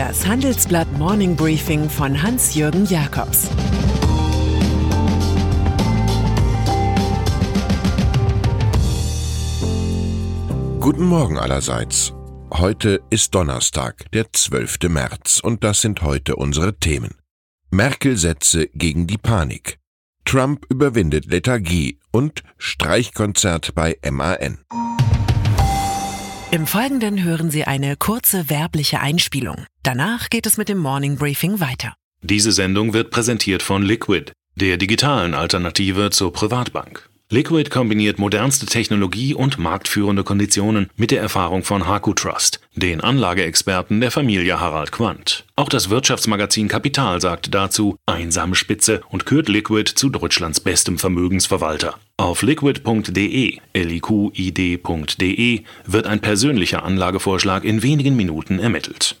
Das Handelsblatt Morning Briefing von Hans-Jürgen Jakobs Guten Morgen allerseits. Heute ist Donnerstag, der 12. März, und das sind heute unsere Themen. Merkel-Sätze gegen die Panik. Trump überwindet Lethargie und Streichkonzert bei MAN. Im Folgenden hören Sie eine kurze werbliche Einspielung. Danach geht es mit dem Morning Briefing weiter. Diese Sendung wird präsentiert von Liquid, der digitalen Alternative zur Privatbank. Liquid kombiniert modernste Technologie und marktführende Konditionen mit der Erfahrung von Haku Trust, den Anlageexperten der Familie Harald Quandt. Auch das Wirtschaftsmagazin Kapital sagt dazu einsame Spitze und kürt Liquid zu Deutschlands bestem Vermögensverwalter. Auf liquid.de, liquid.de wird ein persönlicher Anlagevorschlag in wenigen Minuten ermittelt.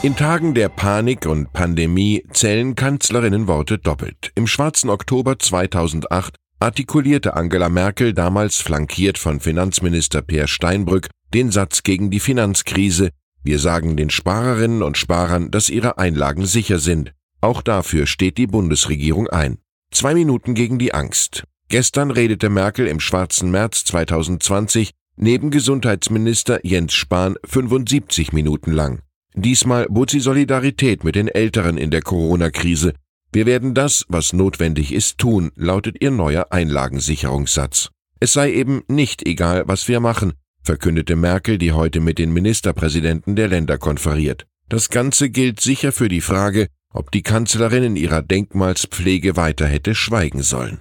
In Tagen der Panik und Pandemie zählen Kanzlerinnenworte doppelt. Im schwarzen Oktober 2008 artikulierte Angela Merkel, damals flankiert von Finanzminister Peer Steinbrück, den Satz gegen die Finanzkrise, wir sagen den Sparerinnen und Sparern, dass ihre Einlagen sicher sind. Auch dafür steht die Bundesregierung ein. Zwei Minuten gegen die Angst. Gestern redete Merkel im schwarzen März 2020 neben Gesundheitsminister Jens Spahn 75 Minuten lang. Diesmal bot sie Solidarität mit den Älteren in der Corona-Krise. Wir werden das, was notwendig ist, tun, lautet ihr neuer Einlagensicherungssatz. Es sei eben nicht egal, was wir machen, verkündete Merkel, die heute mit den Ministerpräsidenten der Länder konferiert. Das Ganze gilt sicher für die Frage, ob die Kanzlerin in ihrer Denkmalspflege weiter hätte schweigen sollen.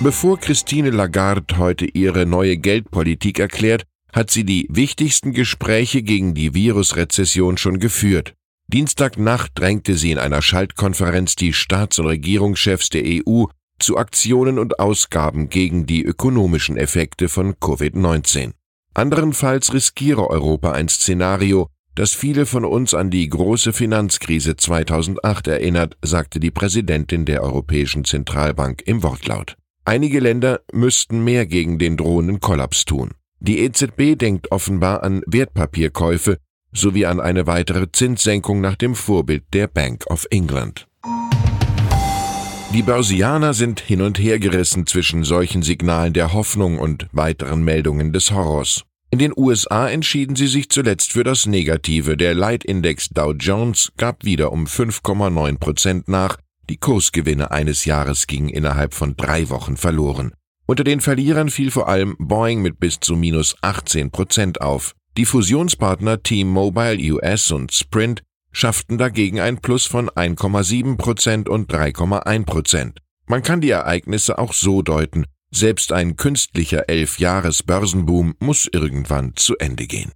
Bevor Christine Lagarde heute ihre neue Geldpolitik erklärt, hat sie die wichtigsten Gespräche gegen die Virusrezession schon geführt. Dienstagnacht drängte sie in einer Schaltkonferenz die Staats- und Regierungschefs der EU zu Aktionen und Ausgaben gegen die ökonomischen Effekte von Covid-19. Anderenfalls riskiere Europa ein Szenario, das viele von uns an die große Finanzkrise 2008 erinnert, sagte die Präsidentin der Europäischen Zentralbank im Wortlaut. Einige Länder müssten mehr gegen den drohenden Kollaps tun. Die EZB denkt offenbar an Wertpapierkäufe sowie an eine weitere Zinssenkung nach dem Vorbild der Bank of England. Die Börsianer sind hin und her gerissen zwischen solchen Signalen der Hoffnung und weiteren Meldungen des Horrors. In den USA entschieden sie sich zuletzt für das Negative. Der Leitindex Dow Jones gab wieder um 5,9 Prozent nach. Die Kursgewinne eines Jahres gingen innerhalb von drei Wochen verloren. Unter den Verlierern fiel vor allem Boeing mit bis zu minus 18 Prozent auf. Die Fusionspartner T-Mobile US und Sprint schafften dagegen ein Plus von 1,7 Prozent und 3,1 Prozent. Man kann die Ereignisse auch so deuten, selbst ein künstlicher Elf-Jahres-Börsenboom muss irgendwann zu Ende gehen.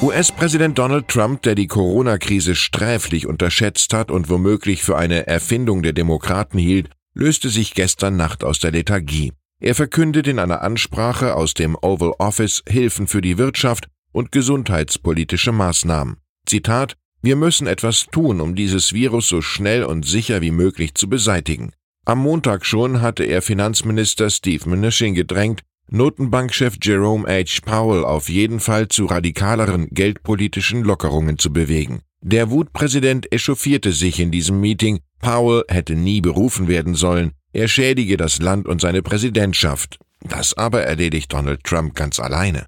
US-Präsident Donald Trump, der die Corona-Krise sträflich unterschätzt hat und womöglich für eine Erfindung der Demokraten hielt, löste sich gestern Nacht aus der Lethargie. Er verkündet in einer Ansprache aus dem Oval Office Hilfen für die Wirtschaft und gesundheitspolitische Maßnahmen. Zitat Wir müssen etwas tun, um dieses Virus so schnell und sicher wie möglich zu beseitigen. Am Montag schon hatte er Finanzminister Steve Mnuchin gedrängt, Notenbankchef Jerome H. Powell auf jeden Fall zu radikaleren geldpolitischen Lockerungen zu bewegen. Der Wutpräsident echauffierte sich in diesem Meeting, Powell hätte nie berufen werden sollen, er schädige das Land und seine Präsidentschaft. Das aber erledigt Donald Trump ganz alleine.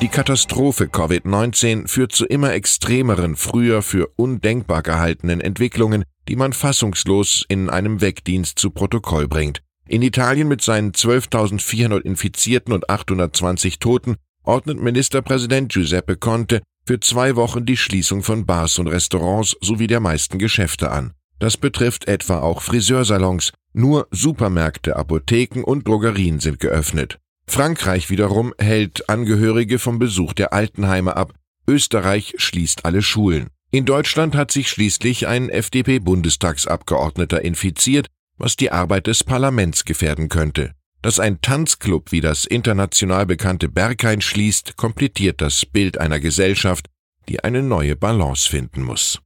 Die Katastrophe Covid-19 führt zu immer extremeren, früher für undenkbar gehaltenen Entwicklungen, die man fassungslos in einem Wegdienst zu Protokoll bringt. In Italien mit seinen 12.400 Infizierten und 820 Toten ordnet Ministerpräsident Giuseppe Conte für zwei Wochen die Schließung von Bars und Restaurants sowie der meisten Geschäfte an. Das betrifft etwa auch Friseursalons, nur Supermärkte, Apotheken und Drogerien sind geöffnet. Frankreich wiederum hält Angehörige vom Besuch der Altenheime ab, Österreich schließt alle Schulen. In Deutschland hat sich schließlich ein FDP-Bundestagsabgeordneter infiziert, was die Arbeit des Parlaments gefährden könnte. Dass ein Tanzclub wie das international bekannte Berghain schließt, komplettiert das Bild einer Gesellschaft, die eine neue Balance finden muss.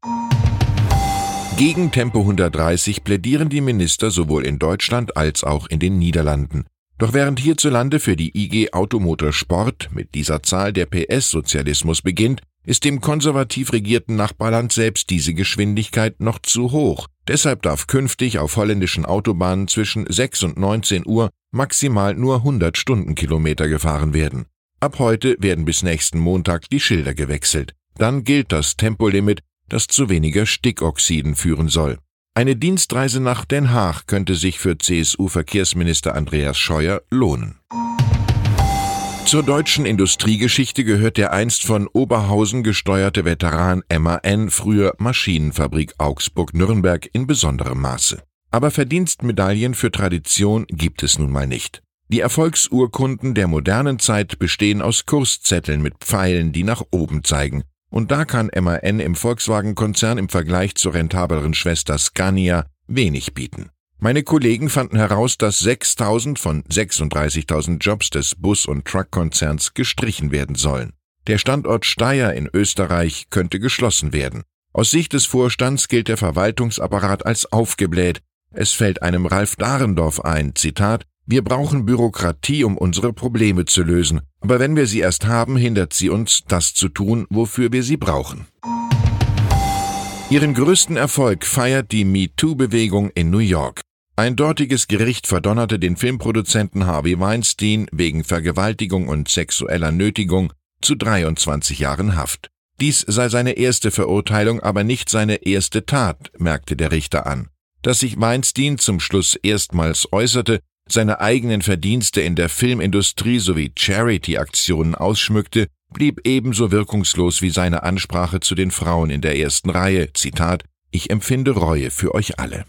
Gegen Tempo 130 plädieren die Minister sowohl in Deutschland als auch in den Niederlanden. Doch während hierzulande für die IG Automotor Sport mit dieser Zahl der PS-Sozialismus beginnt, ist dem konservativ regierten Nachbarland selbst diese Geschwindigkeit noch zu hoch. Deshalb darf künftig auf holländischen Autobahnen zwischen 6 und 19 Uhr maximal nur 100 Stundenkilometer gefahren werden. Ab heute werden bis nächsten Montag die Schilder gewechselt. Dann gilt das Tempolimit, das zu weniger Stickoxiden führen soll. Eine Dienstreise nach Den Haag könnte sich für CSU-Verkehrsminister Andreas Scheuer lohnen. Zur deutschen Industriegeschichte gehört der einst von Oberhausen gesteuerte Veteran MAN, früher Maschinenfabrik Augsburg-Nürnberg, in besonderem Maße. Aber Verdienstmedaillen für Tradition gibt es nun mal nicht. Die Erfolgsurkunden der modernen Zeit bestehen aus Kurszetteln mit Pfeilen, die nach oben zeigen, und da kann MAN im Volkswagen-Konzern im Vergleich zur rentableren Schwester Scania wenig bieten. Meine Kollegen fanden heraus, dass 6000 von 36.000 Jobs des Bus- und Truck-Konzerns gestrichen werden sollen. Der Standort Steyr in Österreich könnte geschlossen werden. Aus Sicht des Vorstands gilt der Verwaltungsapparat als aufgebläht. Es fällt einem Ralf Dahrendorf ein, Zitat, wir brauchen Bürokratie, um unsere Probleme zu lösen, aber wenn wir sie erst haben, hindert sie uns, das zu tun, wofür wir sie brauchen. Ihren größten Erfolg feiert die MeToo-Bewegung in New York. Ein dortiges Gericht verdonnerte den Filmproduzenten Harvey Weinstein wegen Vergewaltigung und sexueller Nötigung zu 23 Jahren Haft. Dies sei seine erste Verurteilung, aber nicht seine erste Tat, merkte der Richter an. Dass sich Weinstein zum Schluss erstmals äußerte, seine eigenen Verdienste in der Filmindustrie sowie Charity-Aktionen ausschmückte, blieb ebenso wirkungslos wie seine Ansprache zu den Frauen in der ersten Reihe. Zitat, ich empfinde Reue für euch alle.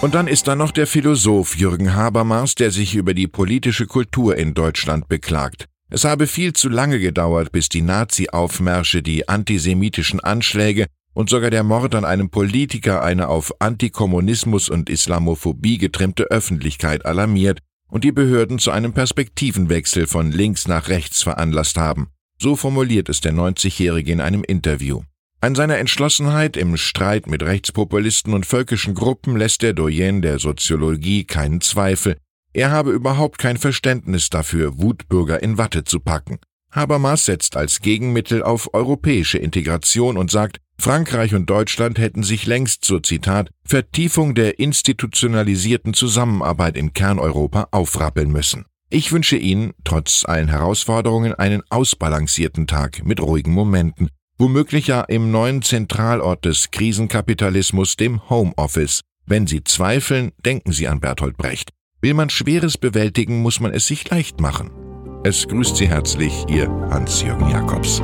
Und dann ist da noch der Philosoph Jürgen Habermas, der sich über die politische Kultur in Deutschland beklagt. Es habe viel zu lange gedauert, bis die Nazi-Aufmärsche, die antisemitischen Anschläge und sogar der Mord an einem Politiker eine auf Antikommunismus und Islamophobie getrimmte Öffentlichkeit alarmiert und die Behörden zu einem Perspektivenwechsel von links nach rechts veranlasst haben. So formuliert es der 90-Jährige in einem Interview. An seiner Entschlossenheit im Streit mit Rechtspopulisten und völkischen Gruppen lässt der Doyen der Soziologie keinen Zweifel. Er habe überhaupt kein Verständnis dafür, Wutbürger in Watte zu packen. Habermas setzt als Gegenmittel auf europäische Integration und sagt, Frankreich und Deutschland hätten sich längst zur Zitat Vertiefung der institutionalisierten Zusammenarbeit in Kerneuropa aufrappeln müssen. Ich wünsche Ihnen, trotz allen Herausforderungen, einen ausbalancierten Tag mit ruhigen Momenten, womöglich ja im neuen Zentralort des Krisenkapitalismus, dem Homeoffice. Wenn Sie zweifeln, denken Sie an Bertolt Brecht. Will man Schweres bewältigen, muss man es sich leicht machen. Es grüßt Sie herzlich Ihr Hans-Jürgen Jakobs.